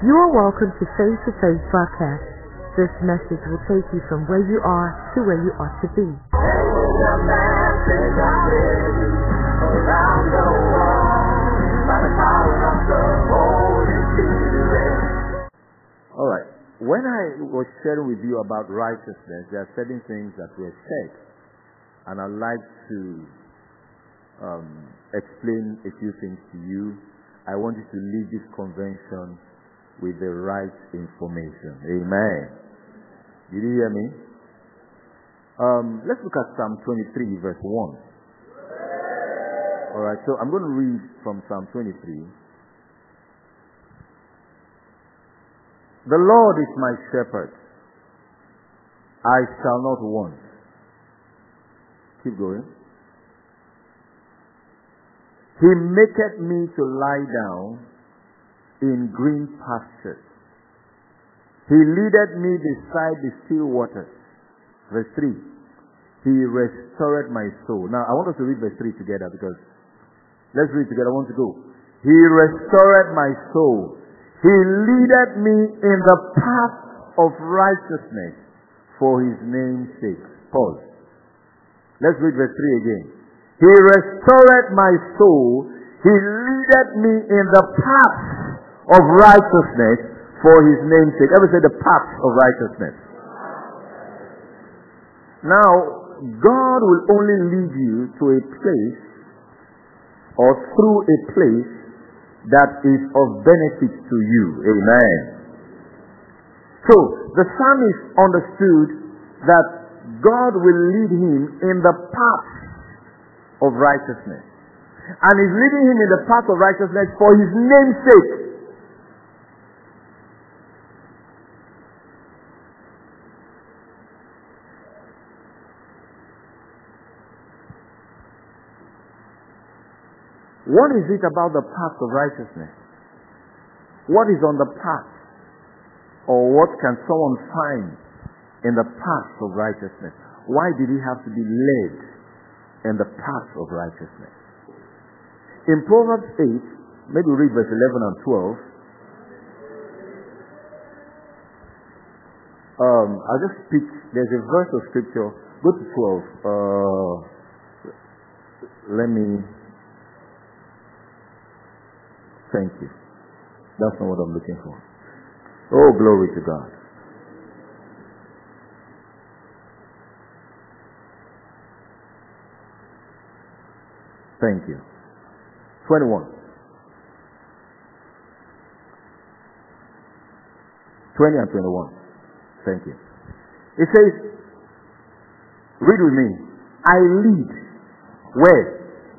You are welcome to Face to Face broadcast. This message will take you from where you are to where you ought to be. All right. When I was sharing with you about righteousness, there are certain things that were said, and I'd like to um, explain a few things to you. I want you to leave this convention with the right information. Amen. Did you hear me? Um, let's look at Psalm 23, verse 1. All right, so I'm going to read from Psalm 23. The Lord is my shepherd. I shall not want. Keep going. He maketh me to lie down in green pastures. He leadeth me beside the still waters. Verse 3. He restored my soul. Now, I want us to read verse 3 together because let's read together. I want to go. He restored my soul. He leadeth me in the path of righteousness for his name's sake. Pause. Let's read verse 3 again. He restored my soul. He leadeth me in the path of righteousness for his name's sake. Ever say the path of righteousness? Now, God will only lead you to a place or through a place that is of benefit to you. Amen. So, the psalmist understood that God will lead him in the path of righteousness. And is leading him in the path of righteousness for his name's sake. What is it about the path of righteousness? What is on the path? Or what can someone find in the path of righteousness? Why did he have to be led in the path of righteousness? In Proverbs 8, maybe we read verse 11 and 12. Um, I'll just speak. There's a verse of scripture. Go to 12. Uh, let me Thank you. That's not what I'm looking for. Oh, glory to God. Thank you. 21. 20 and 21. Thank you. It says, read with me. I lead. Where?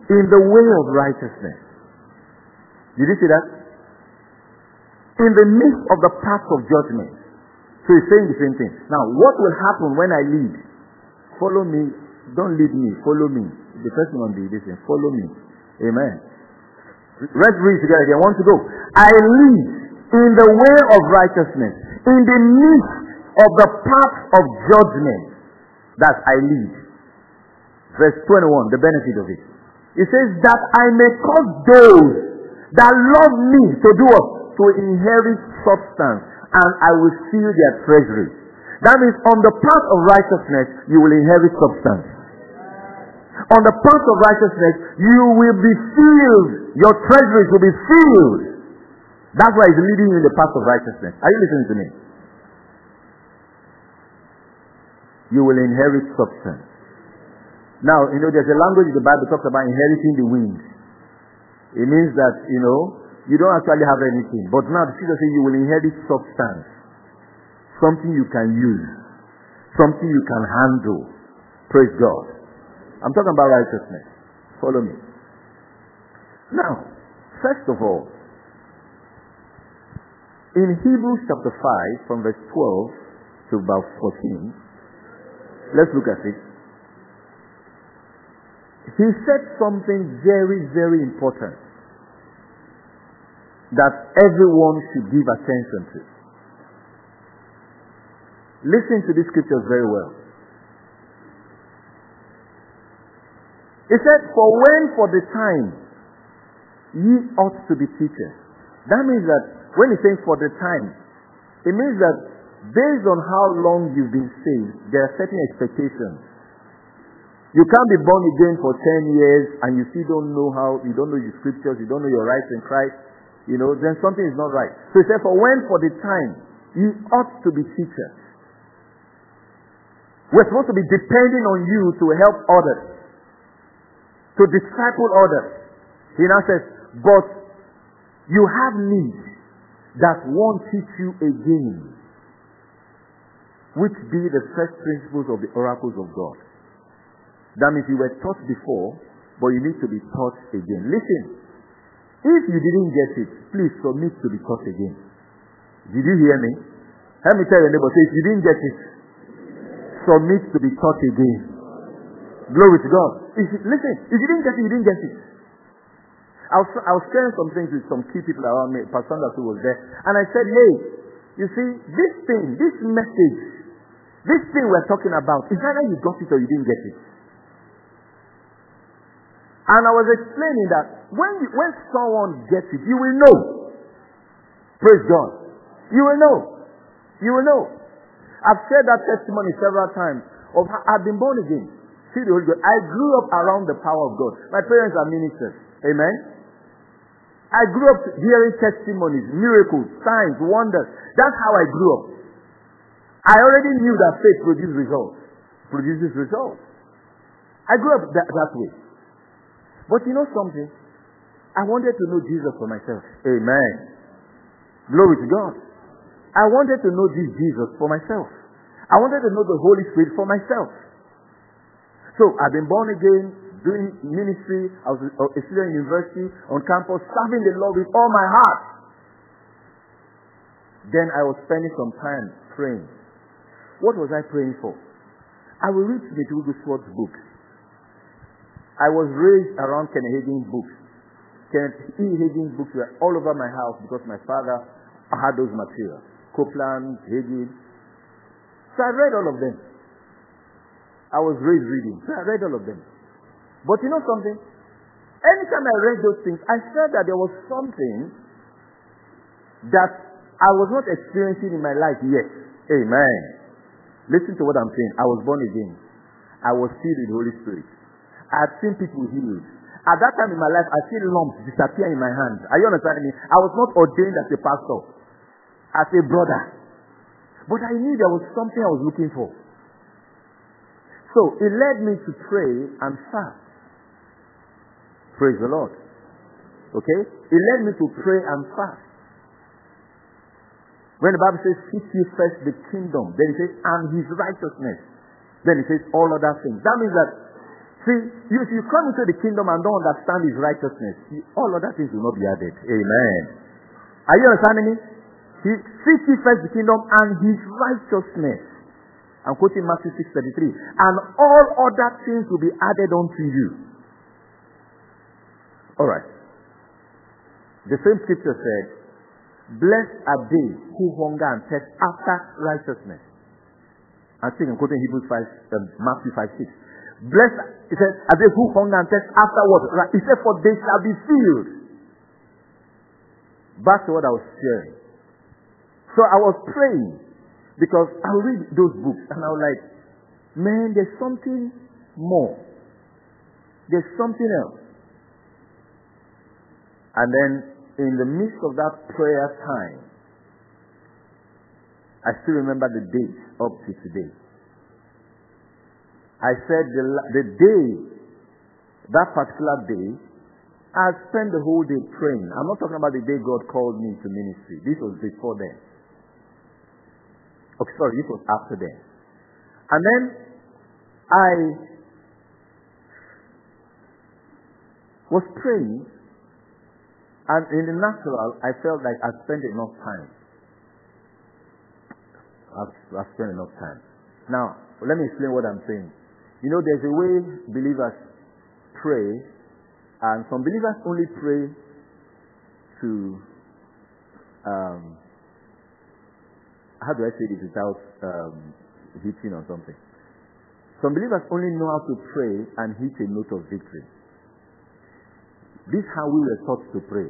In the way of righteousness did you see that? In the midst of the path of judgment. So he's saying the same thing. Now, what will happen when I lead? Follow me. Don't lead me. Follow me. The person on the thing. Follow me. Amen. Let's read together again. I want to go. I lead in the way of righteousness. In the midst of the path of judgment. That I lead. Verse 21, the benefit of it. It says that I may cause those that love me to do what? To inherit substance, and I will seal their treasury. That means on the path of righteousness, you will inherit substance. On the path of righteousness, you will be filled. Your treasuries will be filled. That's why he's leading you in the path of righteousness. Are you listening to me? You will inherit substance. Now, you know, there's a language in the Bible talks about inheriting the wings. It means that, you know, you don't actually have anything. But now the scripture says you will inherit substance. Something you can use. Something you can handle. Praise God. I'm talking about righteousness. Follow me. Now, first of all, in Hebrews chapter 5, from verse 12 to about 14, let's look at it. He said something very, very important that everyone should give attention to. Listen to these scriptures very well. He said, For when for the time ye ought to be teachers. That means that when he's saying for the time, it means that based on how long you've been saved, there are certain expectations. You can't be born again for 10 years and you still don't know how, you don't know your scriptures, you don't know your rights in Christ, you know, then something is not right. So he said, for when for the time, you ought to be teachers. We're supposed to be depending on you to help others, to disciple others. He now says, but you have need that won't teach you again, which be the first principles of the oracles of God. That means you were taught before, but you need to be taught again. Listen, if you didn't get it, please submit to be taught again. Did you hear me? Let me tell your neighbor, say, if you didn't get it, submit to be taught again. Glory to God. If listen, if you didn't get it, you didn't get it. I was, I was sharing some things with some key people around me. Pastor who was there. And I said, hey, you see, this thing, this message, this thing we're talking about, is either you got it or you didn't get it. And I was explaining that when, you, when someone gets it, you will know. Praise God. You will know. You will know. I've shared that testimony several times of how I've been born again. See the Holy Ghost. I grew up around the power of God. My parents are ministers. Amen. I grew up hearing testimonies, miracles, signs, wonders. That's how I grew up. I already knew that faith produces results. Produces results. I grew up that, that way. But you know something? I wanted to know Jesus for myself. Amen. Glory to God. I wanted to know this Jesus for myself. I wanted to know the Holy Spirit for myself. So I've been born again, doing ministry. I was a student in university, on campus, serving the Lord with all my heart. Then I was spending some time praying. What was I praying for? I will read Smith Wigglesworth's books. I was raised around Hagin's books. Kenneth E. Hagin's books were all over my house because my father had those materials. Copeland, Hagin. So I read all of them. I was raised reading. So I read all of them. But you know something? Anytime I read those things, I felt that there was something that I was not experiencing in my life yet. Amen. Listen to what I'm saying. I was born again. I was filled with the Holy Spirit. I had seen people healed. At that time in my life, I see lumps disappear in my hands. Are you understanding me? I was not ordained as a pastor as a brother. But I knew there was something I was looking for. So it led me to pray and fast. Praise the Lord. Okay? It led me to pray and fast. When the Bible says, seek ye first the kingdom, then it says, and his righteousness. Then it says, all other things. That means that, see, if you come into the kingdom and don't understand his righteousness, all other things will not be added. Amen. Are you understanding me? He, seek first the kingdom and his righteousness. I'm quoting Matthew 6:33. And all other things will be added unto you. All right. The same scripture said, Blessed are they who hunger and thirst after righteousness. I think I'm quoting Hebrews 5, um, Matthew 5, 6. Blessed, he says, are they who hunger and thirst after what? Right. It said, for they shall be filled. Back to what I was sharing. So I was praying because I read those books and I was like, man, there's something more. There's something else. And then in the midst of that prayer time, I still remember the date up to today. I said the, the day, that particular day, I spent the whole day praying. I'm not talking about the day God called me to ministry. This was before then. Okay, sorry, this was after then. And then I was praying, and in the natural, I felt like I spent enough time. I've, I've spent enough time. Now, let me explain what I'm saying. You know, there's a way believers pray, and some believers only pray to um, how do I say this without um, hitting or something? Some believers only know how to pray and hit a note of victory. This is how we were taught to pray.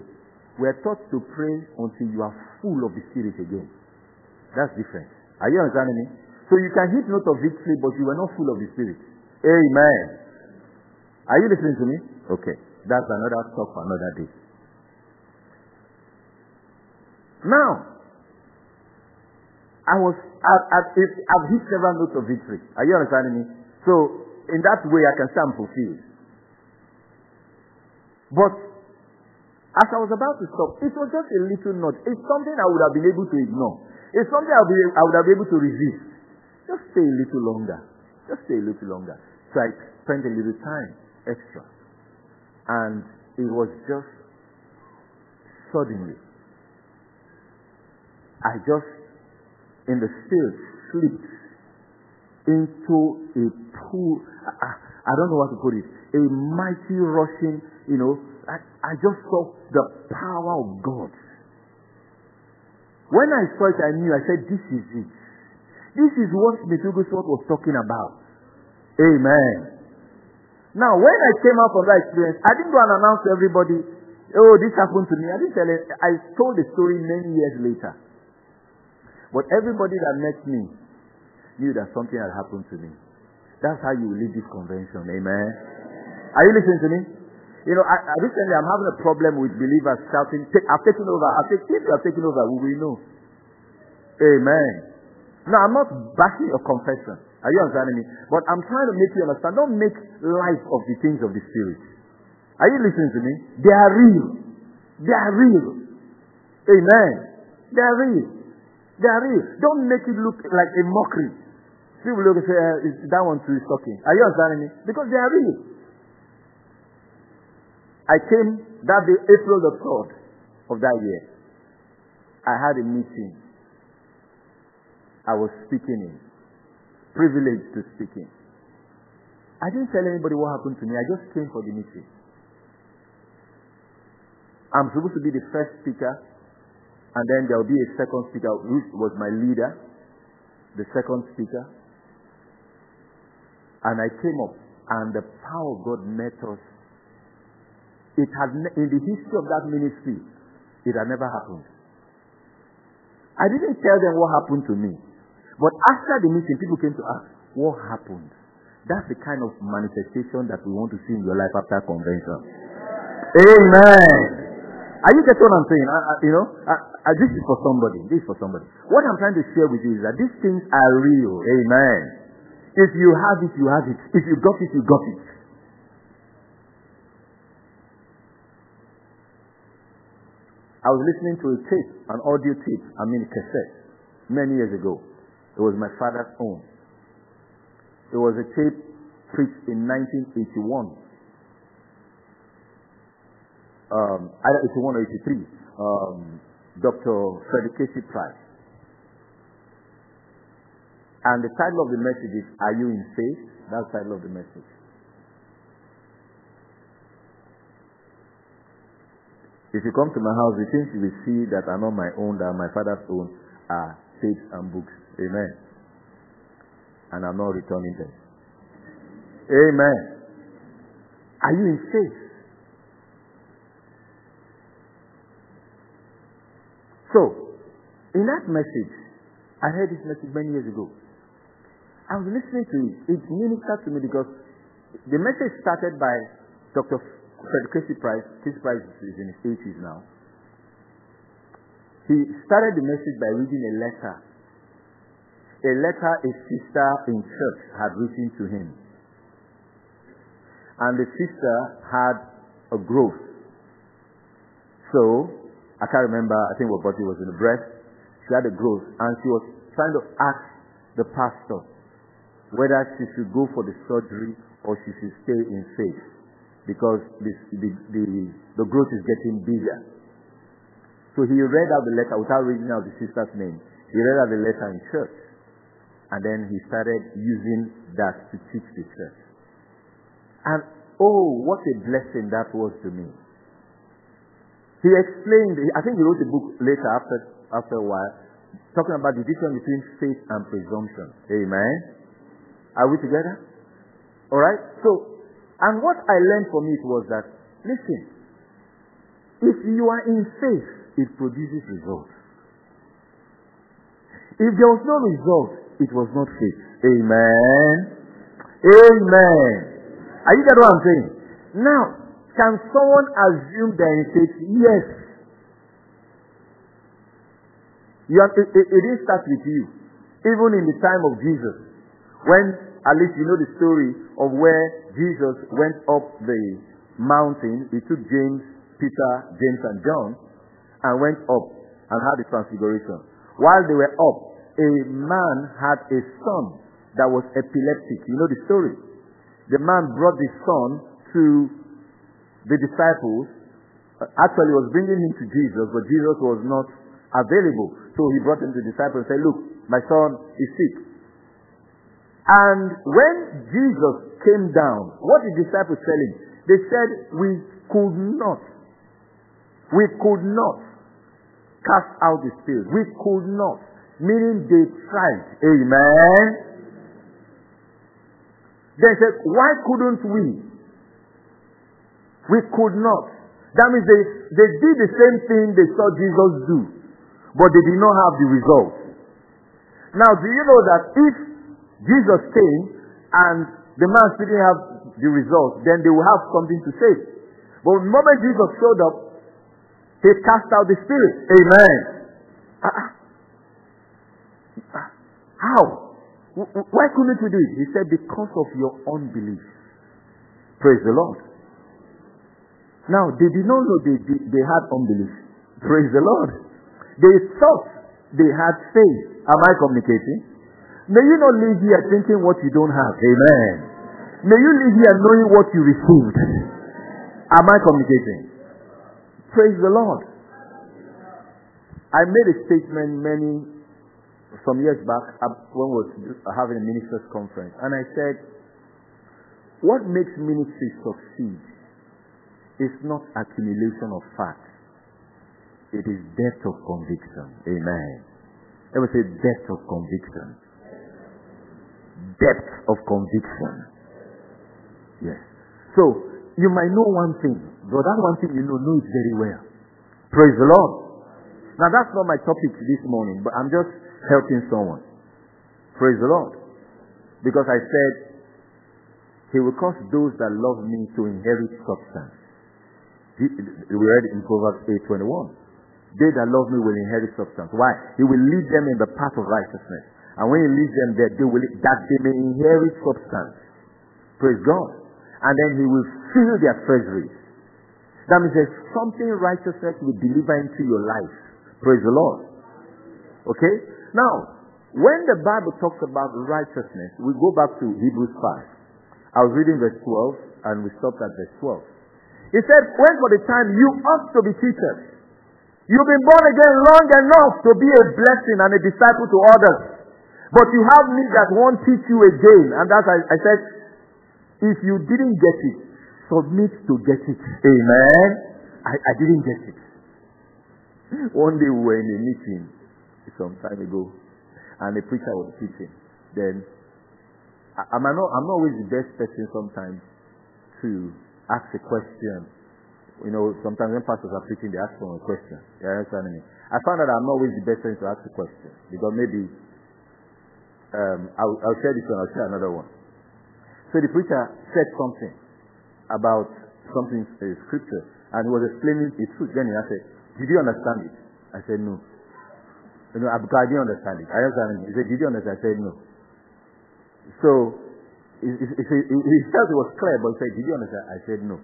we're taught to pray until you are full of the Spirit again. That's different. Are you understanding me? So you can hit note of victory, but you were not full of the Spirit. Amen. Are you listening to me? Okay. That's another talk for another day. Now, I was, I've, I've, hit several notes of victory. Are you understanding me? So, in that way, I can say I'm fulfilled. But, as I was about to stop, it was just a little note. It's something I would have been able to ignore. It's something I would have been able to resist. Just stay a little longer. Just stay a little longer. So I spent a little time extra. And it was just suddenly. I just, in the spirit, slipped into a pool. I, I don't know what to put it. A mighty rushing, you know. I, I just saw the power of God. When I saw it, I knew. I said, This is it. This is what Methuselah was talking about. Amen. Now, when I came out from that experience, I didn't go and announce to everybody, oh, this happened to me. I didn't tell it. I told the story many years later. But everybody that met me knew that something had happened to me. That's how you lead this convention. Amen. Are you listening to me? You know, I, I recently I'm having a problem with believers shouting, I've taken over. I said, if you have taken over, we will know. Amen. Now, I'm not bashing your confession. Are you understanding me? But I'm trying to make you understand. Don't make light of the things of the Spirit. Are you listening to me? They are real. They are real. Amen. They are real. They are real. Don't make it look like a mockery. People look and say, uh, that one too is talking. Are you understanding me? Because they are real. I came that day, April the 3rd of that year. I had a meeting. I was speaking in privilege to speak in. I didn't tell anybody what happened to me. I just came for the meeting. I'm supposed to be the first speaker, and then there will be a second speaker, which was my leader, the second speaker. And I came up, and the power of God met us. It had in the history of that ministry, it had never happened. I didn't tell them what happened to me. But after the meeting, people came to ask, what happened? That's the kind of manifestation that we want to see in your life after convention. Amen. Are you getting what I'm saying? I, I, you know, I, this is for somebody. This is for somebody. What I'm trying to share with you is that these things are real. Amen. If you have it, you have it. If you got it, you got it. I was listening to a tape, an audio tape, I mean cassette, many years ago. It was my father's own. It was a tape preached in 1981. Um, either 81 or 83. Um, Dr. Frederick K.C. Price. And the title of the message is Are You in Faith? That's the title of the message. If you come to my house, the things you will see that are not my own, that are my father's own, are tapes and books. Amen. And I'm not returning them. Amen. Are you in faith? So, in that message, I heard this message many years ago. I was listening to it. It ministered to me because the message started by Dr. Fred K.C. Price. K.C. Price is in his 80s now. He started the message by reading a letter a letter a sister in church had written to him. And the sister had a growth. So, I can't remember, I think what body was in the breast. She had a growth and she was trying to ask the pastor whether she should go for the surgery or she should stay in faith because this, the, the, the growth is getting bigger. So he read out the letter without reading out the sister's name. He read out the letter in church. And then he started using that to teach the church. And oh, what a blessing that was to me. He explained, I think he wrote a book later after, after a while, talking about the difference between faith and presumption. Amen. Are we together? Alright? So, and what I learned from it was that, listen, if you are in faith, it produces results. If there was no result, it was not faith. Amen. Amen. Are you getting what I'm saying? Now, can someone assume that in faith? Yes. You have, it, it, it didn't start with you. Even in the time of Jesus, when at least you know the story of where Jesus went up the mountain, he took James, Peter, James, and John, and went up and had the transfiguration. While they were up, a man had a son that was epileptic. You know the story. The man brought the son to the disciples. Uh, actually, was bringing him to Jesus, but Jesus was not available. So he brought him to the disciples and said, Look, my son is sick. And when Jesus came down, what did the disciples tell him? They said, We could not. We could not cast out the spirit. We could not. Meaning they tried. Amen. They said, Why couldn't we? We could not. That means they, they did the same thing they saw Jesus do, but they did not have the result. Now, do you know that if Jesus came and the man still didn't have the result, then they will have something to say. But the moment Jesus showed up, he cast out the spirit. Amen. Uh, how? Why couldn't we do it? He said, because of your unbelief. Praise the Lord. Now, they did not know they, they, they had unbelief. Praise the Lord. They thought they had faith. Am I communicating? May you not live here thinking what you don't have. Amen. May you live here knowing what you received. Am I communicating? Praise the Lord. I made a statement many some years back when we were having a ministers conference, and I said, what makes ministry succeed is not accumulation of facts. It is depth of conviction. Amen. Ever say depth of conviction. Depth of conviction. Yes. So, you might know one thing, but that one thing you know, know it very well. Praise the Lord. Now that's not my topic this morning, but I'm just helping someone. Praise the Lord. Because I said, He will cause those that love me to inherit substance. We read in Proverbs 8:21. They that love me will inherit substance. Why? He will lead them in the path of righteousness. And when he leads them there, they will that they may inherit substance. Praise God. And then he will fill their treasuries. That means there's something righteousness will deliver into your life. Praise the Lord. Okay? Now, when the Bible talks about righteousness, we go back to Hebrews 5. I was reading verse 12 and we stopped at verse 12. He said, When for the time you ought to be teachers. You've been born again long enough to be a blessing and a disciple to others. But you have me that won't teach you again. And that's I, I said, if you didn't get it, submit to get it. Amen. I, I didn't get it. One day we were in a meeting some time ago, and the preacher was teaching. Then I, I'm not I'm not always the best person sometimes to ask a question. You know, sometimes when pastors are preaching, they ask for a question. You understand me? I found that I'm not always the best person to ask a question because maybe um, I'll, I'll share this one, I'll share another one. So the preacher said something about something uh, scripture, and he was explaining the truth. Then he said, "Did you understand it?" I said, "No." You know, because I didn't understand it. I understand it. He said, Did you understand? I said, No. So, he, he, he, he felt it was clear, but he said, Did you understand? I said, No.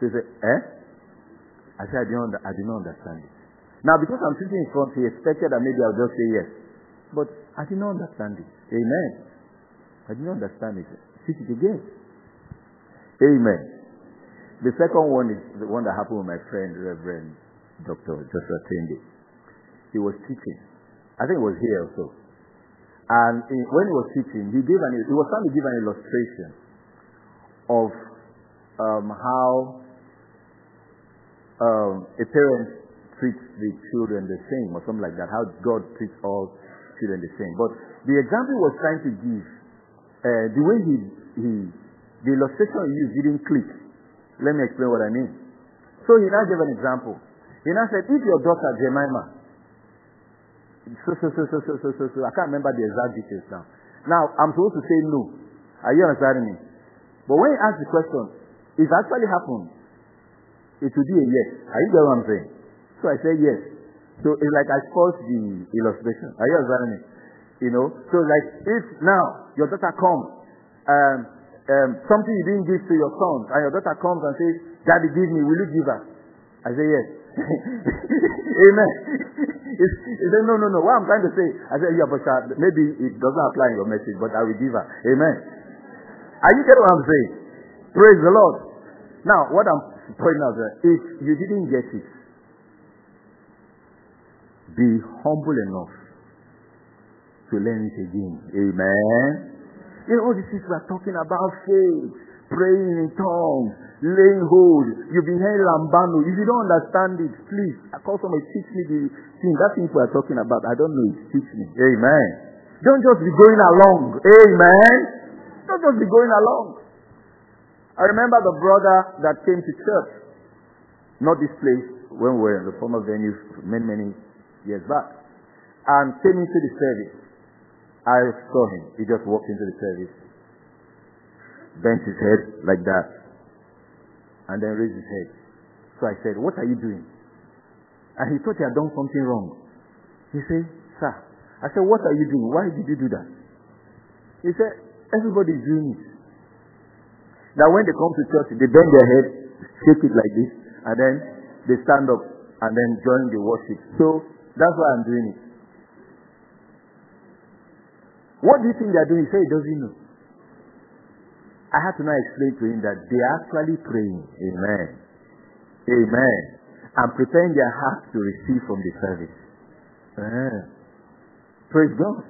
So he said, Eh? I said, I didn't, under, I did not understand it. Now, because I'm sitting in front, he expected that maybe I'll just say yes. But I did not understand it. Amen. I did not understand it. Sit it again. Amen. The second one is the one that happened with my friend, Reverend Dr. Joshua Tende he was teaching. I think it was here also. And in, when he was teaching, he gave an he was trying to give an illustration of um, how um, a parent treats the children the same, or something like that. How God treats all children the same. But the example he was trying to give, uh, the way he he the illustration he used didn't click. Let me explain what I mean. So he now gave an example. He now said, if your daughter Jemima, so, so, so, so, so, so, so, so, I can't remember the exact details now. Now, I'm supposed to say no. Are you understanding me? But when he asked the question, it actually happened. It would be a yes. Are you getting what I'm saying? So I said yes. So it's like I forced the illustration. Are you understanding me? You know? So like if now your daughter comes, um, um, something you didn't give to your son, and your daughter comes and says, Daddy, give me, will you give her? I say yes. Amen. he said, no, no, no. What I'm trying to say, I said, yeah, but maybe it doesn't apply in your message, but I will give her. Amen. Are you getting what I'm saying? Praise the Lord. Now, what I'm pointing out is, if you didn't get it, be humble enough to learn it again. Amen. You know, all these things we are talking about faith, praying in tongues, laying hold. You've been hearing Lambano. If you don't understand it, please, I call somebody, teach me the thing. That thing we are talking about, I don't know it. Teach me. Amen. Don't just be going along. Amen. Don't just be going along. I remember the brother that came to church, not this place, when we were in the former venue many, many years back, and came into the service. I saw him. He just walked into the service, bent his head like that, and then raised his head. So I said, What are you doing? And he thought he had done something wrong. He said, Sir, I said, What are you doing? Why did you do that? He said, Everybody is doing it. Now, when they come to church, they bend their head, shake it like this, and then they stand up and then join the worship. So that's why I'm doing it. What do you think they are doing? He said he doesn't know. I had to now explain to him that they are actually praying. Amen. Amen. And preparing their hearts to receive from the service. Uh, praise God.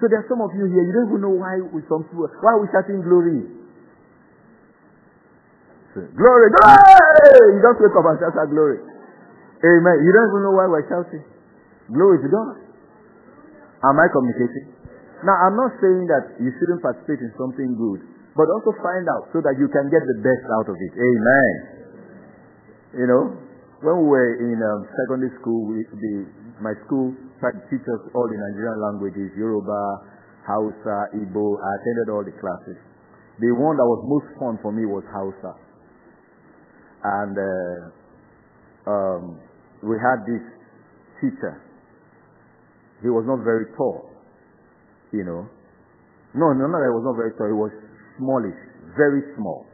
So there are some of you here, you don't even know why we some why we shouting glory? Glory, glory! You just wake up and shout out glory. Amen. You don't even know why we're shouting. Glory to God. Am I communicating? Now, I'm not saying that you shouldn't participate in something good. But also find out so that you can get the best out of it. Amen. You know, when we were in um, secondary school, we, the, my school tried teach us all the Nigerian languages, Yoruba, Hausa, Igbo. I attended all the classes. The one that was most fun for me was Hausa. And uh, um, we had this teacher. He was not very tall, you know. No, no, no, he was not very tall. He was smallish, very small.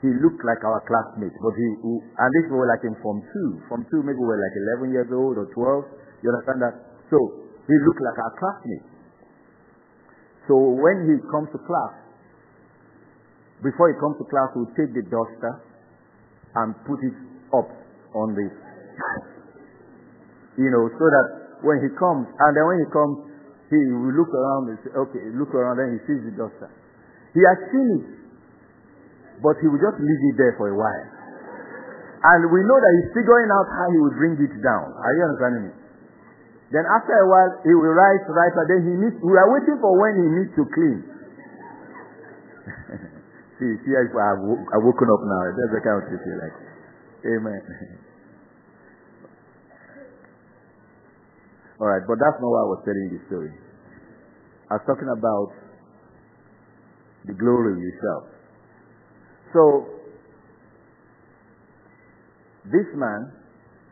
He looked like our classmate, but he, and this we were like in Form 2. Form 2, maybe we were like 11 years old or 12. You understand that? So, he looked like our classmate. So when he comes to class, before he comes to class, we'll take the duster and put it up on the, you know, so that when he comes, and then when he comes, he will look around and say, okay, look around, then he sees the duster. He has seen it, but he will just leave it there for a while. And we know that he's figuring out how he will bring it down. Are you understanding me? Then after a while, he will write, write, and then he needs, we are waiting for when he needs to clean. see, see, I've, I've woken up now. That's the kind of thing like. Amen. All right, but that's not why I was telling this story. I was talking about the glory yourself. So, this man,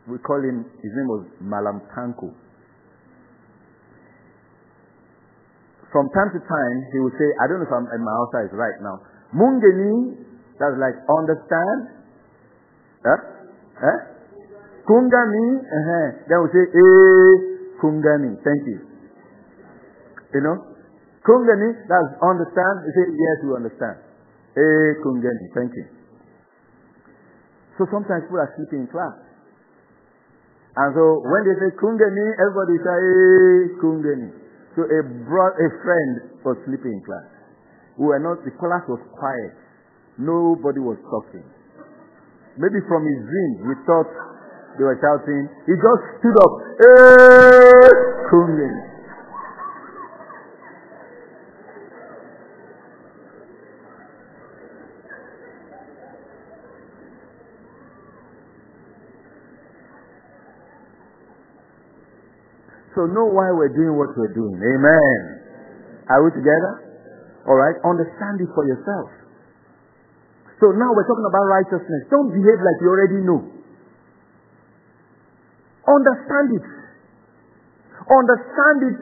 we call him, his name was Malam Tanku. From time to time, he would say, I don't know if I'm, my answer is right now. Mungeni, that's like understand. Huh? Huh? Kungani, uh-huh. then we say, eh, Kungani. Thank you. You know? Kungani, that's understand. He said, yes, we understand. Eh, Kungani, thank you. So sometimes people are sleeping in class. And so when they say Kungani, everybody say, eh, Kungani. So a bro- a friend was sleeping in class. We were not, the class was quiet. Nobody was talking. Maybe from his dream, he thought they were shouting. He just stood up, eh, Kungani. So know why we're doing what we're doing. Amen. Are we together? All right. Understand it for yourself. So now we're talking about righteousness. Don't behave like you already know. Understand it. Understand it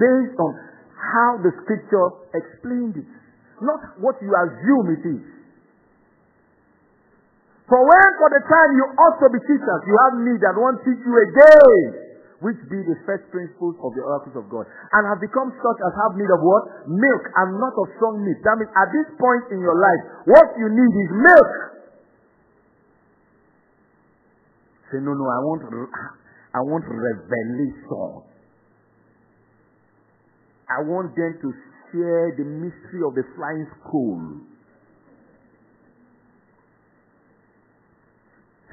based on how the scripture explained it, not what you assume it is. For when for the time you ought to be teachers, you have need that won't teach you again which be the first principles of the oracles of God, and have become such as have need of what? Milk and not of strong meat. That means at this point in your life, what you need is milk. Say, no, no, I want, I want revelation. I want them to share the mystery of the flying scroll.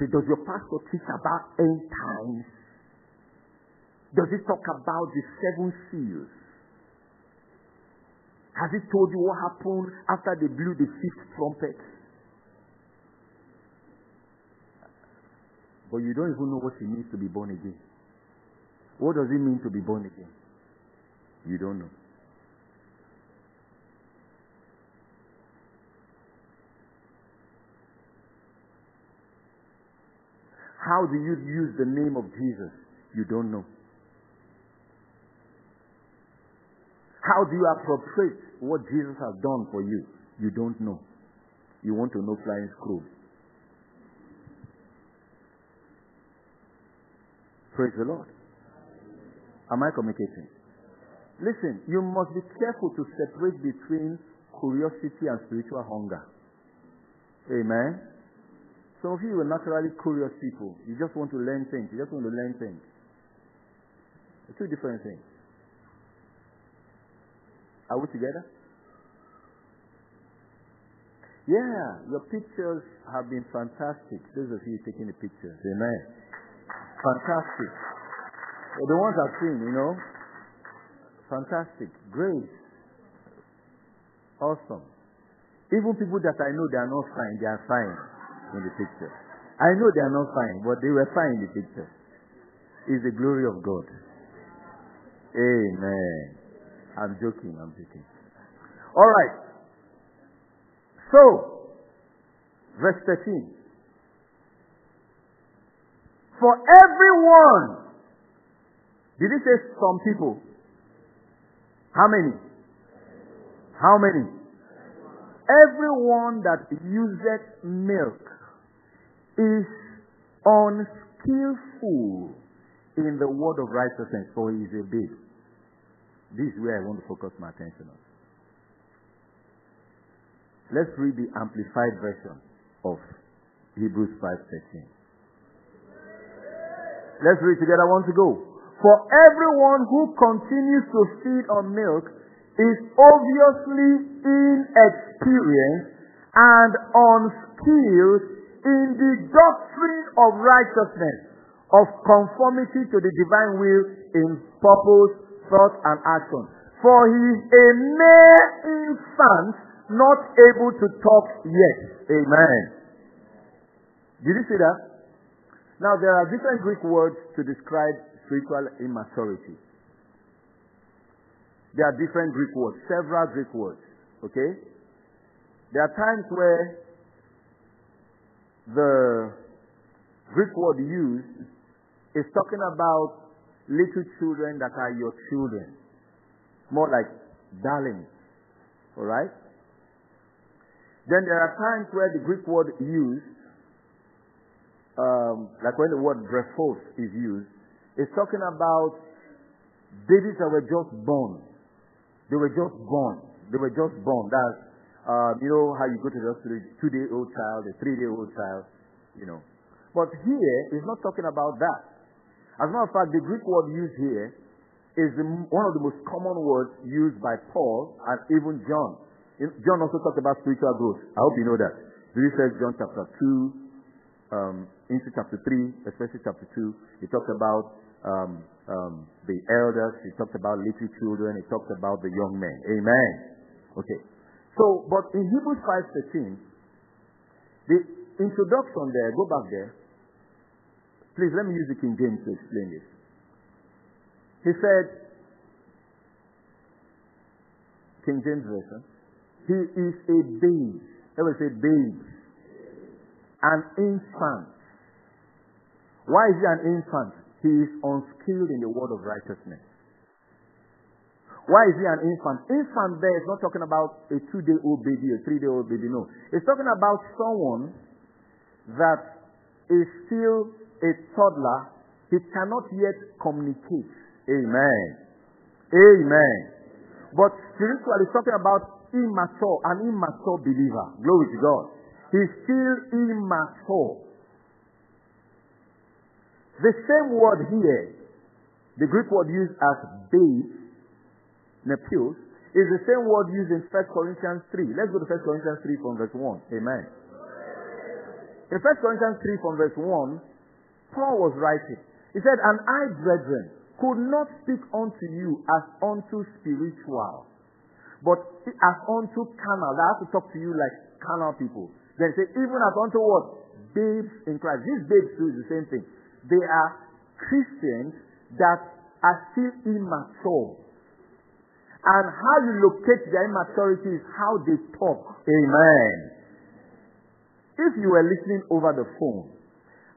Say, does your pastor teach about end times? Does it talk about the seven seals? Has it told you what happened after they blew the fifth trumpet? But you don't even know what it means to be born again. What does it mean to be born again? You don't know. How do you use the name of Jesus? You don't know. How do you appropriate what Jesus has done for you? You don't know. You want to know flying scrolls. Praise the Lord. Am I communicating? Listen, you must be careful to separate between curiosity and spiritual hunger. Amen. Some of you are naturally curious people. You just want to learn things. You just want to learn things. They're two different things. Are we together? Yeah, your pictures have been fantastic. Those of you taking the pictures, amen. Fantastic. Well, the ones I've seen, you know, fantastic, great, awesome. Even people that I know they are not fine, they are fine in the picture. I know they are not fine, but they were fine in the picture. Is the glory of God. Amen. I'm joking, I'm joking. All right. So, verse 13. For everyone, did he say some people? How many? How many? Everyone that uses milk is unskillful in the word of righteousness, for he is a babe. This is where I want to focus my attention on. Let's read the amplified version of Hebrews 5:13. Let's read together. I want to go. For everyone who continues to feed on milk is obviously inexperienced and unskilled in the doctrine of righteousness, of conformity to the divine will in purpose, thought, and action. For he is a mere infant, not able to talk yet. Amen. Did you see that? Now, there are different Greek words to describe spiritual immaturity. There are different Greek words, several Greek words. Okay? There are times where the Greek word used is talking about little children that are your children. More like darlings. Alright? Then there are times where the Greek word used, um, like when the word brephos is used, it's talking about babies that were just born. They were just born. They were just born. That's, um, you know how you go to the hospital, two-day-old child, a three-day-old child, you know. But here, it's not talking about that. As a matter of fact, the Greek word used here is the, one of the most common words used by Paul and even John. John also talked about spiritual growth. I hope you know that. He says John chapter 2, um, into chapter 3, especially chapter 2, he talked about um, um, the elders, he talked about little children, he talked about the young men. Amen. Okay. So, but in Hebrews 5.13, the introduction there, go back there, Please let me use the King James to explain this. He said, King James Version, he is a babe. Everybody say babe. An infant. Why is he an infant? He is unskilled in the word of righteousness. Why is he an infant? Infant there is not talking about a two day old baby, a three day old baby, no. It's talking about someone that is still a toddler. He cannot yet communicate. Amen. Amen. But spiritually, it's talking about immature, an immature believer. Glory to God. He's still immature. The same word here, the Greek word used as babe, nepios, is the same word used in 1 Corinthians 3. Let's go to 1 Corinthians 3 from verse 1. Amen. In 1 Corinthians 3 from verse 1, Paul was writing. He said, And I, brethren, could not speak unto you as unto spiritual, but as unto carnal. I have to talk to you like carnal people. Then say, even as unto what? Babes in Christ. These babes do the same thing. They are Christians that are still immature. And how you locate their immaturity is how they talk. Amen. If you were listening over the phone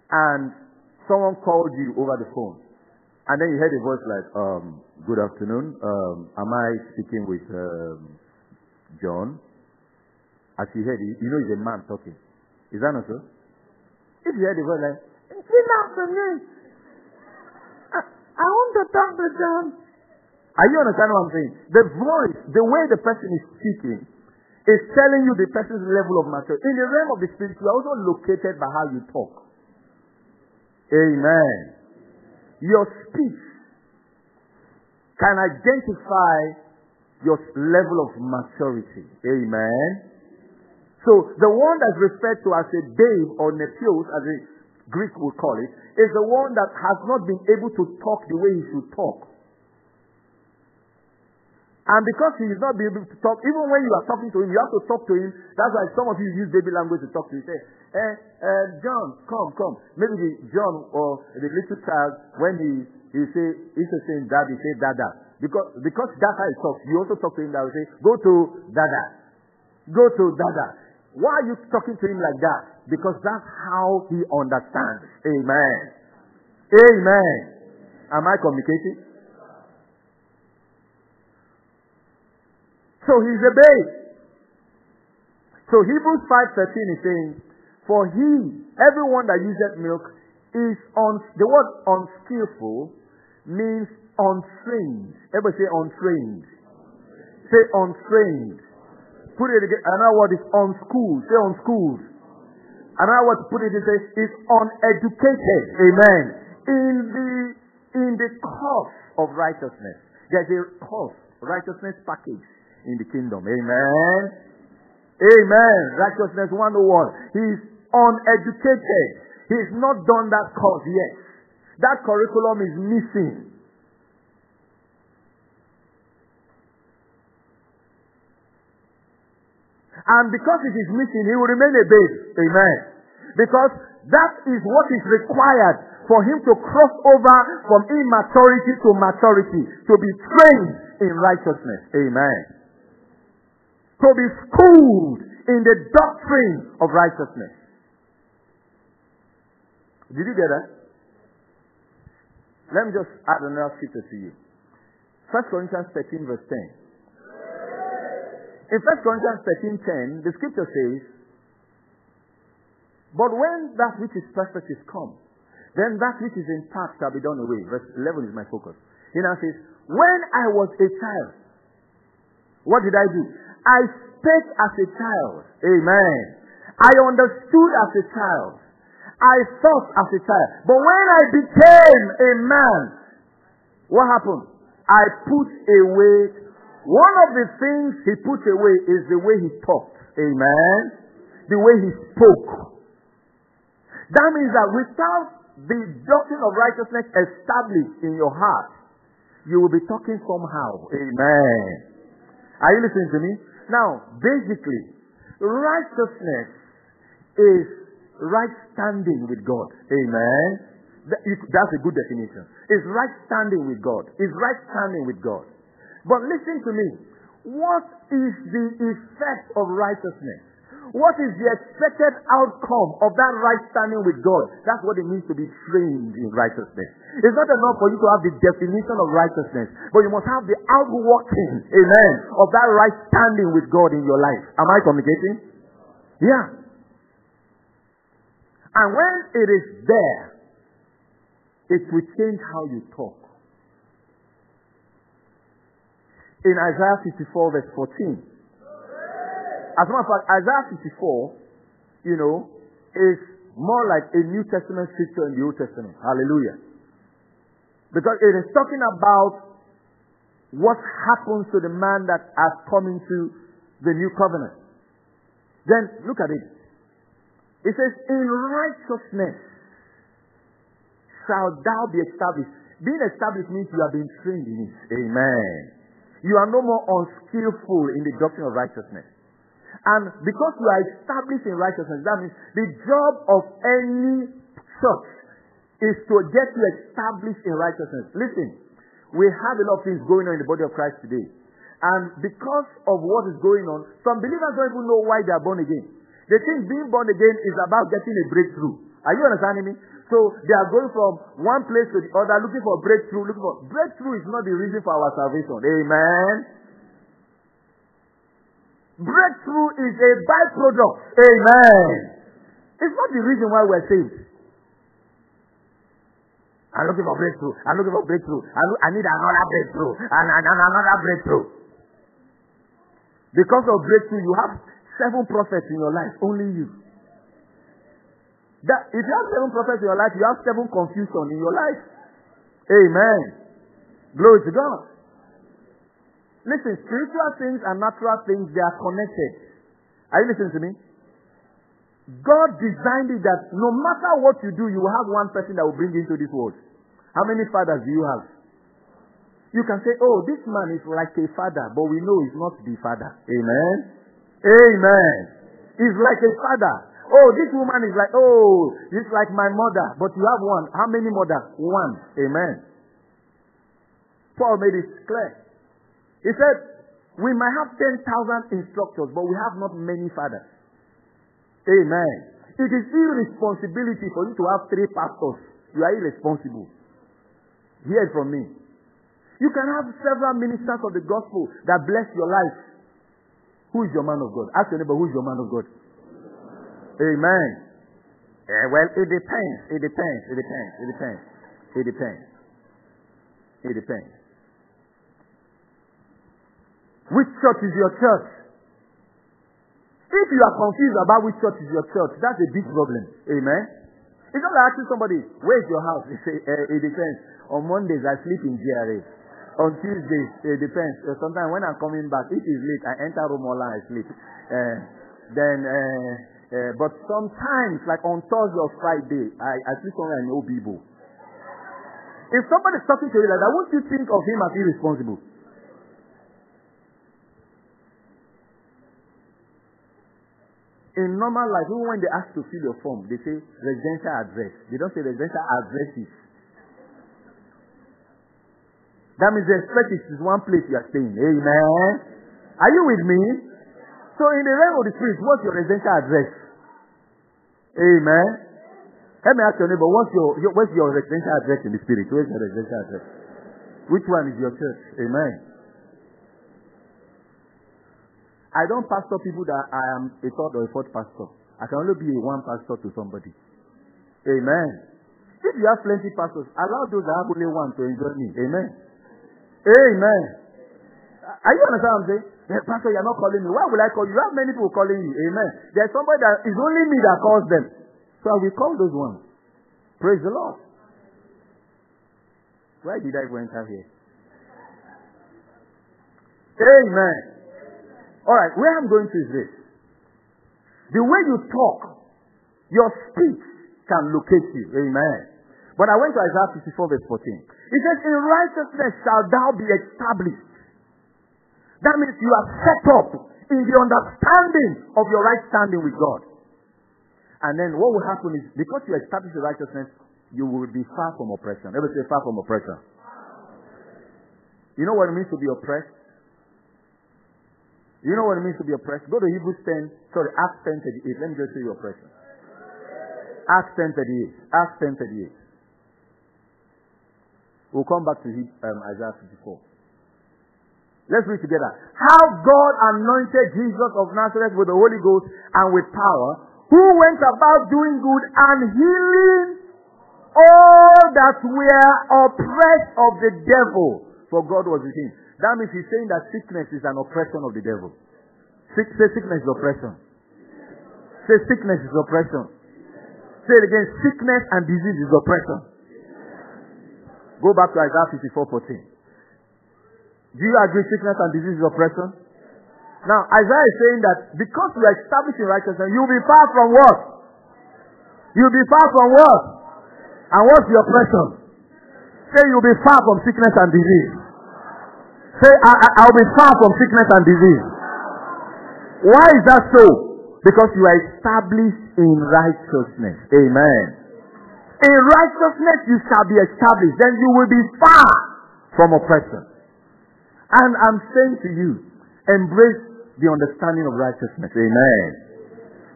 and someone called you over the phone and then you heard a voice like, um, good afternoon, um, am I speaking with um, John? As you heard you know it's a man talking. Is that not so? If you heard a voice like, good afternoon, I, I want to talk to John. Are you understanding what I'm saying? The voice, the way the person is speaking, is telling you the person's level of maturity. In the realm of the spirit, you are also located by how you talk. Amen. Your speech can identify your level of maturity. Amen. So the one that's referred to as a babe or nepios, as the Greek would call it, is the one that has not been able to talk the way he should talk. And because he is not able to talk, even when you are talking to him, you have to talk to him. That's why some of you use baby language to talk to him. Say, eh, eh, John, come, come. Maybe the John or the little child, when he he say he's saying daddy, say dada. Because because that's how he talks. You also talk to him that way. Say, go to dada. Go to dada. Why are you talking to him like that? Because that's how he understands. Amen. Amen. Am I communicating? So he's a babe. So Hebrews 5.13 is saying, For he, everyone that uses milk, is on, the word unskillful means untrained. Everybody say untrained. Say untrained. Put it again. Another word is unschooled. Say unschooled. Another word to put it is, is uneducated. Amen. In the, in the course of righteousness. There's a course, righteousness package in the kingdom. Amen. Amen. Righteousness 101. He's uneducated. He's not done that course yet. That curriculum is missing. And because it is missing, he will remain a babe. Amen. Because that is what is required for him to cross over from immaturity to maturity, to be trained in righteousness. Amen to be schooled in the doctrine of righteousness. Did you get that? Let me just add another scripture to you. 1 Corinthians 13, verse 10. In 1 Corinthians 13, 10, the scripture says, But when that which is perfect is come, then that which is in part shall be done away. Verse 11 is my focus. He now says, When I was a child, what did I do? I spake as a child. Amen. I understood as a child. I thought as a child. But when I became a man, what happened? I put away. One of the things he put away is the way he talked. Amen. The way he spoke. That means that without the doctrine of righteousness established in your heart, you will be talking somehow. Amen. Are you listening to me? Now, basically, righteousness is right standing with God. Amen. that's a good definition. Is right standing with God. Is right standing with God. But listen to me. What is the effect of righteousness? What is the expected outcome of that right standing with God? That's what it means to be trained in righteousness. It's not enough for you to have the definition of righteousness, but you must have the outworking, amen, of that right standing with God in your life. Am I communicating? Yeah. And when it is there, it will change how you talk. In Isaiah 54, verse 14, as a matter of fact, Isaiah 54, you know, is more like a New Testament scripture in the Old Testament. Hallelujah. Because it is talking about what happens to the man that has come into the new covenant. Then look at it. It says, In righteousness shall thou be established. Being established means you have been trained in it. Amen. You are no more unskillful in the doctrine of righteousness. And because you are established in righteousness, that means the job of any church is to get you established in righteousness. Listen, we have a lot of things going on in the body of Christ today. And because of what is going on, some believers don't even know why they are born again. They think being born again is about getting a breakthrough. Are you understanding me? So they are going from one place to the other looking for breakthrough, looking for breakthrough is not the reason for our salvation. Amen. Breakthrough is a byproduct. Amen. It's not the reason why we're saved. I'm looking for breakthrough. I'm looking for breakthrough. I need another breakthrough. And, and, and another breakthrough. Because of breakthrough, you have seven prophets in your life. Only you. That, if you have seven prophets in your life, you have seven confusion in your life. Amen. Glory to God. Listen, spiritual things and natural things, they are connected. Are you listening to me? God designed it that no matter what you do, you will have one person that will bring you into this world. How many fathers do you have? You can say, oh, this man is like a father, but we know he's not the father. Amen. Amen. He's like a father. Oh, this woman is like, oh, it's like my mother, but you have one. How many mothers? One. Amen. Paul made it clear. He said, We might have 10,000 instructors, but we have not many fathers. Amen. It is irresponsibility for you to have three pastors. You are irresponsible. Hear it from me. You can have several ministers of the gospel that bless your life. Who is your man of God? Ask your neighbor, who is your man of God? Amen. Yeah, well, it depends. It depends. It depends. It depends. It depends. It depends. Which church is your church? If you are confused about which church is your church, that's a big problem. Amen. It's not like asking somebody, where's your house? They say, uh, it depends. On Mondays, I sleep in GRA. On Tuesdays, it depends. Uh, sometimes when I'm coming back, if it's late, I enter room all I sleep. Uh, then, uh, uh, but sometimes, like on Thursday or Friday, I, I sleep somewhere in Obibo. If somebody's talking to you like that, won't you think of him as irresponsible? In normal life, even when they ask to fill your form, they say residential address. They don't say residential addresses. That means the expect it is one place you are staying. Amen. Are you with me? So in the realm of the spirit, what's your residential address? Amen. Let me ask your neighbor, what's your, your what's your residential address in the spirit? Where's your residential address? Which one is your church? Amen. I don't pastor people that I am a third or a fourth pastor. I can only be a one pastor to somebody. Amen. If you have plenty pastors, allow those that have only one to enjoy me. Amen. Amen. Are you understand what I'm saying? Hey, pastor, you're not calling me. Why will I call you? You have many people calling you. Amen. There's somebody that is only me that calls them. So I will call those ones. Praise the Lord. Why did I go enter here? Amen. All right, where I'm going to is this. The way you talk, your speech can locate you. Amen. But I went to Isaiah 54 verse 14. It says, In righteousness shall thou be established. That means you are set up in the understanding of your right standing with God. And then what will happen is, because you establish the righteousness, you will be far from oppression. Everybody say far from oppression. You know what it means to be oppressed? You know what it means to be oppressed? Go to Hebrews 10, sorry, Acts 10 38. Let me just show you oppression. Acts 10 38. Acts 10 38. We'll come back to um, Isaiah 54. Let's read together. How God anointed Jesus of Nazareth with the Holy Ghost and with power, who went about doing good and healing all that were oppressed of the devil, for God was with him. That means he's saying that sickness is an oppression of the devil. Sick, say sickness is oppression. Say sickness is oppression. Say it again, sickness and disease is oppression. Go back to Isaiah 54 14. Do you agree sickness and disease is oppression? Now, Isaiah is saying that because you are establishing righteousness, you'll be far from what? You'll be far from what? And what's the oppression? Say you'll be far from sickness and disease. Say, I, will be far from sickness and disease. Why is that so? Because you are established in righteousness. Amen. In righteousness you shall be established. Then you will be far from oppression. And I'm saying to you, embrace the understanding of righteousness. Amen.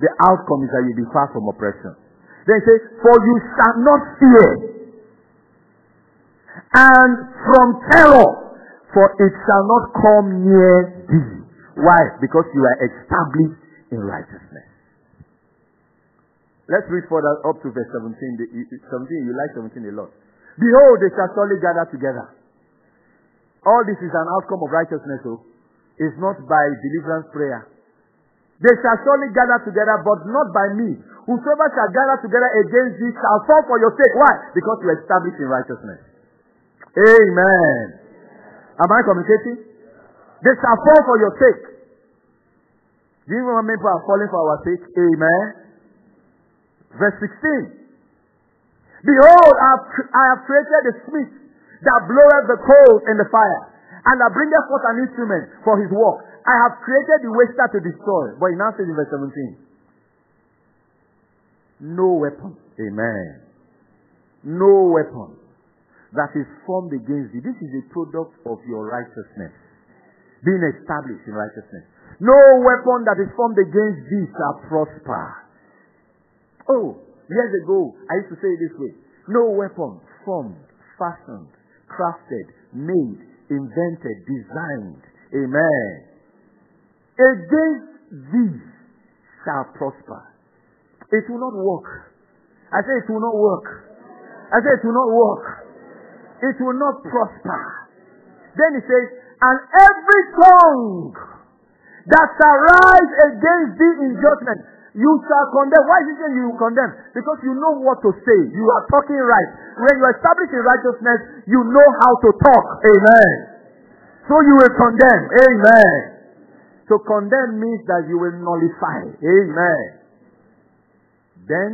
The outcome is that you be far from oppression. Then say, For you shall not fear, and from terror, for it shall not come near thee. Why? Because you are established in righteousness. Let's read further up to verse 17. 17, you like 17 a lot. Behold, they shall surely gather together all this is an outcome of righteousness, oh. It's not by deliverance prayer. They shall surely gather together, but not by me. Whosoever shall gather together against thee shall fall for your sake. Why? Because you are established in righteousness. Amen. Am I communicating? They shall fall for your sake. Do you many people are falling for our sake? Amen. Verse 16. Behold, I have, I have created a smith that bloweth the coals in the fire, and that bringeth forth an instrument for his work. I have created the waster to destroy. But he now says in verse 17, No weapon, amen. No weapon that is formed against thee. This is a product of your righteousness, being established in righteousness. No weapon that is formed against thee shall prosper. Oh, years ago, I used to say it this way No weapon formed, fashioned crafted, made, invented, designed. Amen. Against these shall prosper. It will not work. I say it will not work. I say it will not work. It will not prosper. Then he says, and every tongue that shall rise against thee in judgment, you shall condemn. Why is it saying you condemn? Because you know what to say. You are talking right. When you establish in righteousness, you know how to talk. Amen. So you will condemn. Amen. To condemn means that you will nullify. Amen. Then,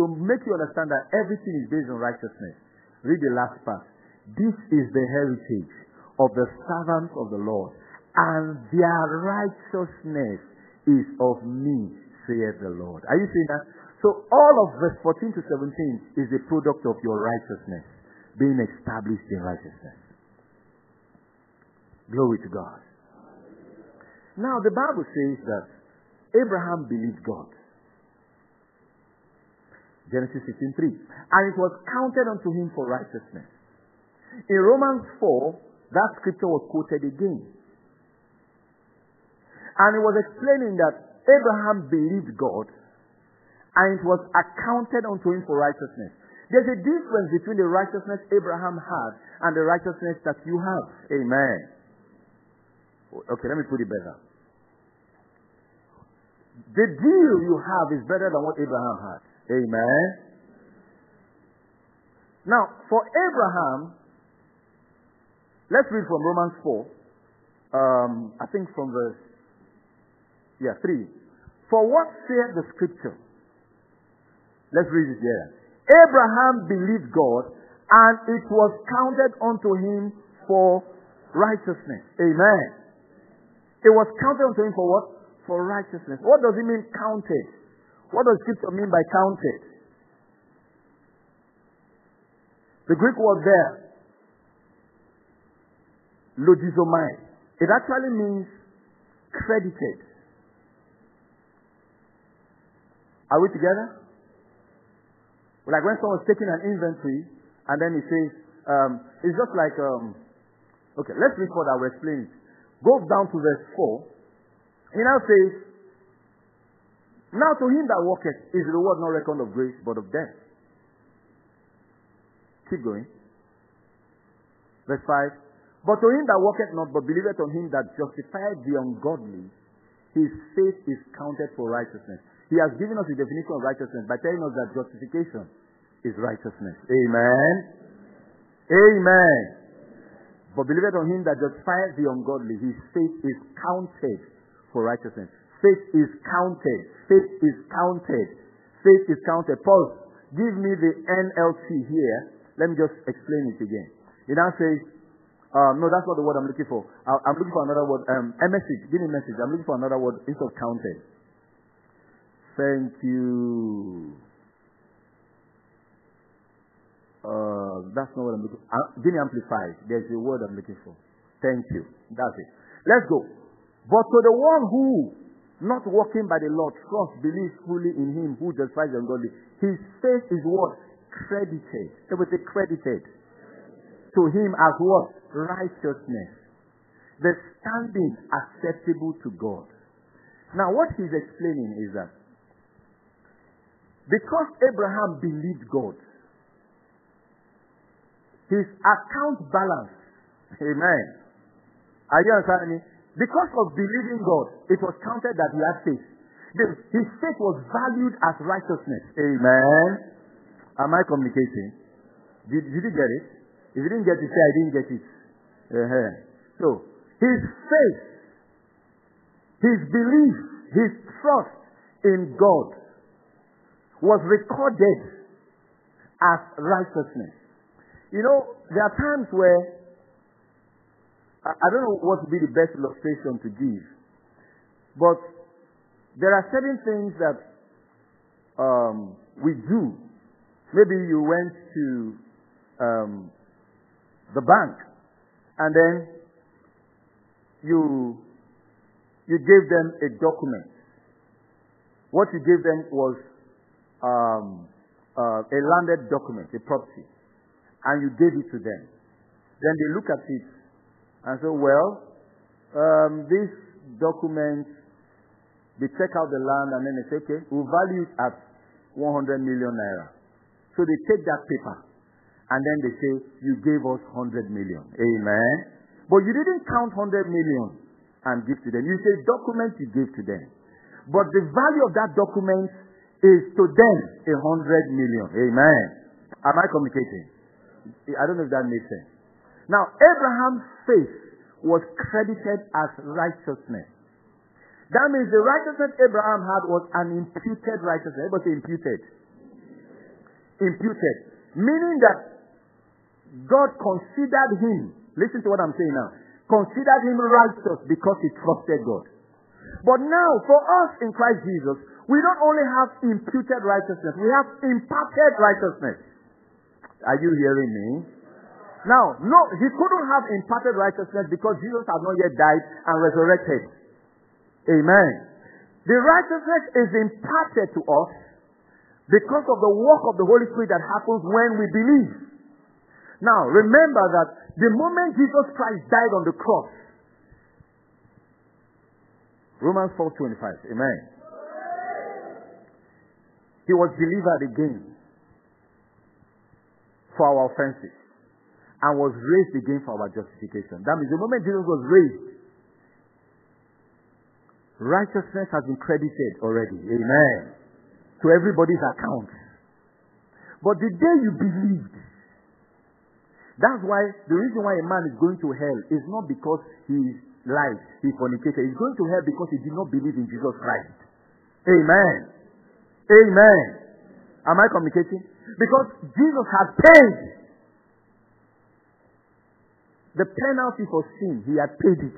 to make you understand that everything is based on righteousness, read the last part. This is the heritage of the servants of the Lord, and their righteousness is of me saith the Lord. Are you seeing that? So all of verse 14 to 17 is a product of your righteousness, being established in righteousness. Glory to God. Now the Bible says that Abraham believed God. Genesis 16:3. And it was counted unto him for righteousness. In Romans 4, that scripture was quoted again. And it was explaining that Abraham believed God and it was accounted unto him for righteousness. There's a difference between the righteousness Abraham had and the righteousness that you have. Amen. Okay, let me put it better. The deal you have is better than what Abraham had. Amen. Now, for Abraham, let's read from Romans 4. Um, I think from verse yeah, three. For what saith the scripture? Let's read it here. Abraham believed God, and it was counted unto him for righteousness. Amen. It was counted unto him for what? For righteousness. What does it mean counted? What does scripture mean by counted? The Greek word there, logizomai, it actually means credited. Are we together? Like when someone's taking an inventory and then he says, um, it's just like, um, okay, let's read further, I'll explain it. Goes down to verse 4. He now says, Now to him that walketh is the reward not reckoned of grace, but of death. Keep going. Verse 5. But to him that worketh not, but believeth on him that justifieth the ungodly, his faith is counted for righteousness. He has given us the definition of righteousness by telling us that justification is righteousness. Amen. Amen. But believe it on him that justifies the ungodly, his faith is counted for righteousness. Faith is counted. Faith is counted. Faith is counted. Paul, give me the NLT here. Let me just explain it again. It now says, um, no, that's not the word I'm looking for. I, am looking for another word. Um, a message. Give me a message. I'm looking for another word instead of counted. Thank you. Uh, that's not what I'm looking for. Uh, give me amplified. There's a word I'm looking for. Thank you. That's it. Let's go. But to the one who, not walking by the law, trust, believes fully in him who justifies the ungodly, his faith is what? Credited. It was credited. To him as what? Righteousness. The standing acceptable to God. Now, what he's explaining is that because Abraham believed God, his account balance, amen. Are you understanding me? Because of believing God, it was counted that he had faith. His faith was valued as righteousness. Amen. Am I communicating? Did, did you get it? If you didn't get it, say I didn't get it. Uh-huh. So, his faith, his belief, his trust in God was recorded as righteousness. You know, there are times where I don't know what would be the best illustration to give, but there are certain things that um, we do. Maybe you went to um, the bank and then you you gave them a document. What you gave them was um, uh, a landed document, a property, and you gave it to them. Then they look at it and say, well, um, this document, they check out the land and then they say, okay, we'll value it at 100 million naira. So they take that paper and then they say, you gave us 100 million. Amen. But you didn't count 100 million and give to them. You say document you gave to them. But the value of that document is to them a hundred million. Amen. Am I communicating? I don't know if that makes sense. Now, Abraham's faith was credited as righteousness. That means the righteousness Abraham had was an imputed righteousness. Everybody imputed. Imputed. Meaning that God considered him, listen to what I'm saying now, considered him righteous because he trusted God. But now, for us in Christ Jesus, we don't only have imputed righteousness, we have imparted righteousness. Are you hearing me? Now, no, he couldn't have imparted righteousness because Jesus had not yet died and resurrected. Amen. The righteousness is imparted to us because of the work of the Holy Spirit that happens when we believe. Now, remember that the moment Jesus Christ died on the cross, Romans 4:25. Amen. He was delivered again for our offenses and was raised again for our justification. That means the moment Jesus was raised, righteousness has been credited already. Amen. To everybody's account. But the day you believed, that's why the reason why a man is going to hell is not because he lied, he fornicated. He's going to hell because he did not believe in Jesus Christ. Amen. Amen. Am I communicating? Because Jesus had paid the penalty for sin. He had paid it.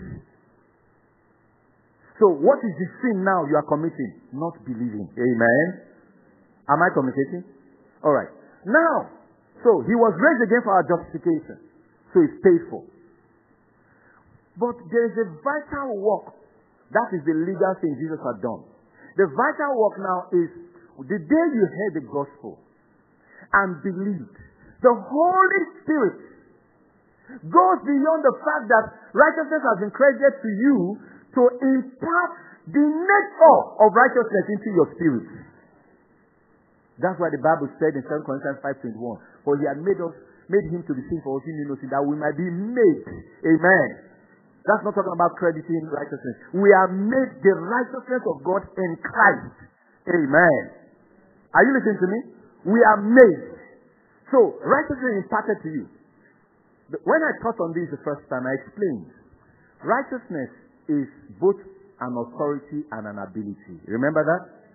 So what is the sin now you are committing? Not believing. Amen. Am I communicating? All right. Now, So he was raised again for our justification. So it's paid for. But there is a vital work. That is the legal thing Jesus had done. The vital work now is the day you heard the gospel and believed, the Holy Spirit goes beyond the fact that righteousness has been credited to you to impart the nature of righteousness into your spirit. That's why the Bible said in 2 Corinthians 5.21, For he had made us made him to be sin for us who knew sin, that we might be made. Amen. That's not talking about crediting righteousness. We are made the righteousness of God in Christ. Amen. Are you listening to me? We are made. So, righteousness is imparted to you. When I taught on this the first time, I explained righteousness is both an authority and an ability. Remember that?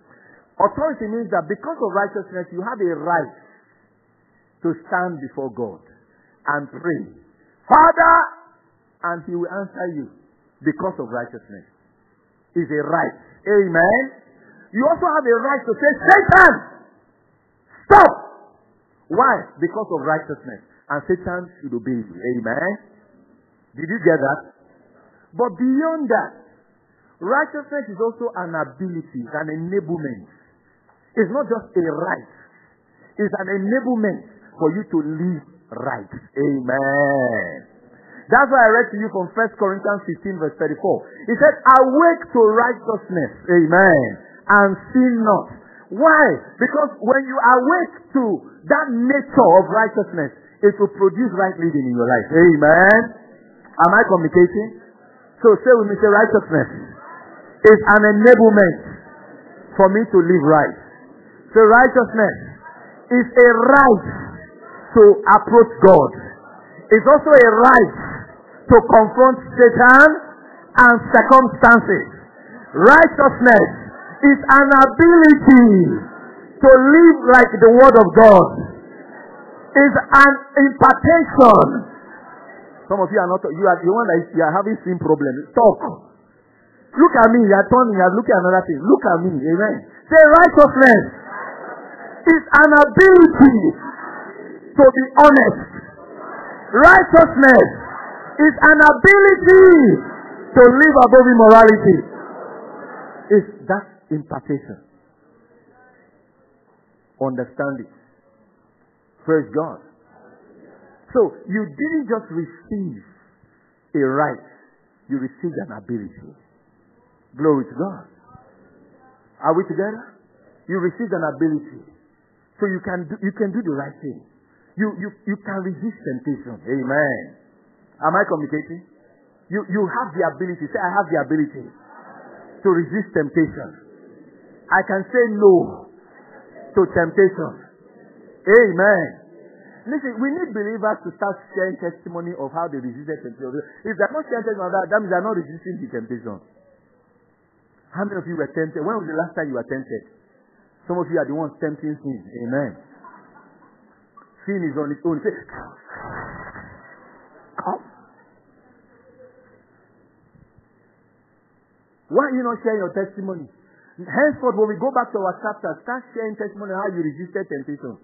Authority means that because of righteousness, you have a right to stand before God and pray. Father, and He will answer you because of righteousness. Is a right. Amen. You also have a right to say, Satan, stop. Why? Because of righteousness. And Satan should obey you. Amen. Did you get that? But beyond that, righteousness is also an ability, an enablement. It's not just a right. It's an enablement for you to live right. Amen. That's why I read to you from 1 Corinthians 15 verse 34. He said, awake to righteousness. Amen. And sin not. Why? Because when you awake to that nature of righteousness, it will produce right living in your life. Amen. Am I communicating? So say with me, say righteousness is an enablement for me to live right. So righteousness is a right to approach God. It's also a right to confront Satan and circumstances. Righteousness is an ability to live like the Word of God. It's an impartation. Some of you are not. You are the one that is, you are having same problem. Talk. Look at me. You are turning. You are looking at another thing. Look at me. Amen. Say righteousness is an ability to be honest. Righteousness is an ability to live above immorality. Is that impartation? Understand it. Praise God. So you didn't just receive a right, you received an ability. Glory to God. Are we together? You received an ability. So you can do, you can do the right thing. You, you, you can resist temptation. Amen. Am I communicating? You, you have the ability. Say, I have the ability to resist temptation. I can say no to temptation. Amen. Listen, we need believers to start sharing testimony of how they resisted temptation. If they're not sharing testimony of that, that means they're not resisting the temptation. How many of you were tempted? When was the last time you were tempted? Some of you are the ones tempting sin. Amen. Sin is on its own. Say, come. Why are you not sharing your testimony? Henceforth, when we go back to our chapter, start sharing testimony how you resisted temptation.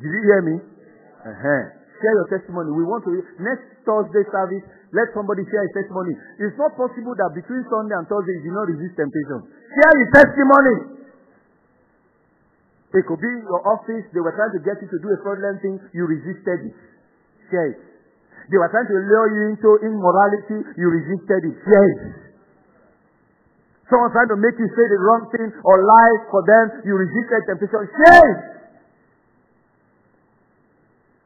Did you hear me? Uh-huh. Share your testimony. We want to next Thursday service. Let somebody share his testimony. It's not possible that between Sunday and Thursday you do not resist temptation. Share his testimony. It could be in your office. They were trying to get you to do a fraudulent thing. You resisted it. Share it. They were trying to lure you into immorality. You resisted it. Share it. Someone trying to make you say the wrong thing or lie for them. You resisted temptation. Share it.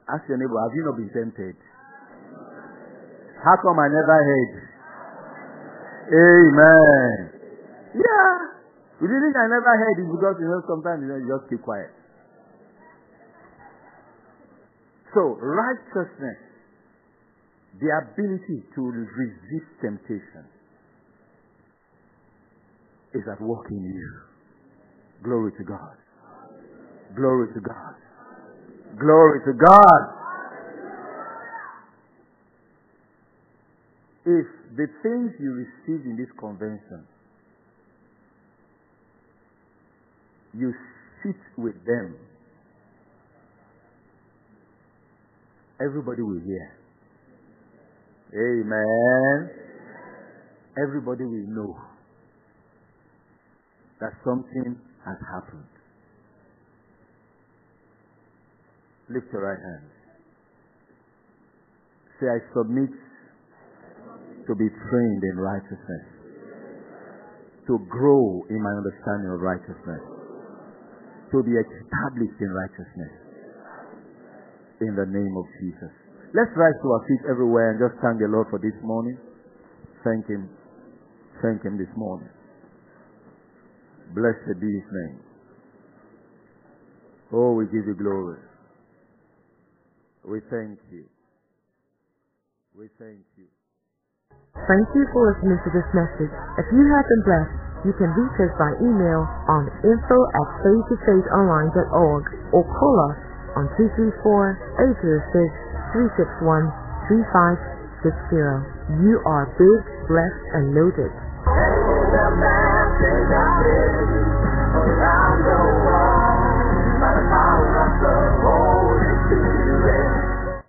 Ask your neighbor, have you not been tempted? How come I never heard? Amen. Yeah. The reason I never heard is because you know sometimes you, know, you just keep quiet. So righteousness, the ability to resist temptation, is at work in you. Glory to God. Glory to God. Glory to God. If the things you receive in this convention you sit with them. everybody will hear. Amen. Everybody will know that something has happened. Lift your right hand. Say, I submit to be trained in righteousness, to grow in my understanding of righteousness, to be established in righteousness. In the name of Jesus. Let's rise to our feet everywhere and just thank the Lord for this morning. Thank Him. Thank Him this morning. Blessed be His name. Oh, we give you glory. We thank you. We thank you. Thank you for listening to this message. If you have been blessed, you can reach us by email on info at faithtofaithonline.org or call us on 234-806-361-3560. You are big, blessed, and loaded.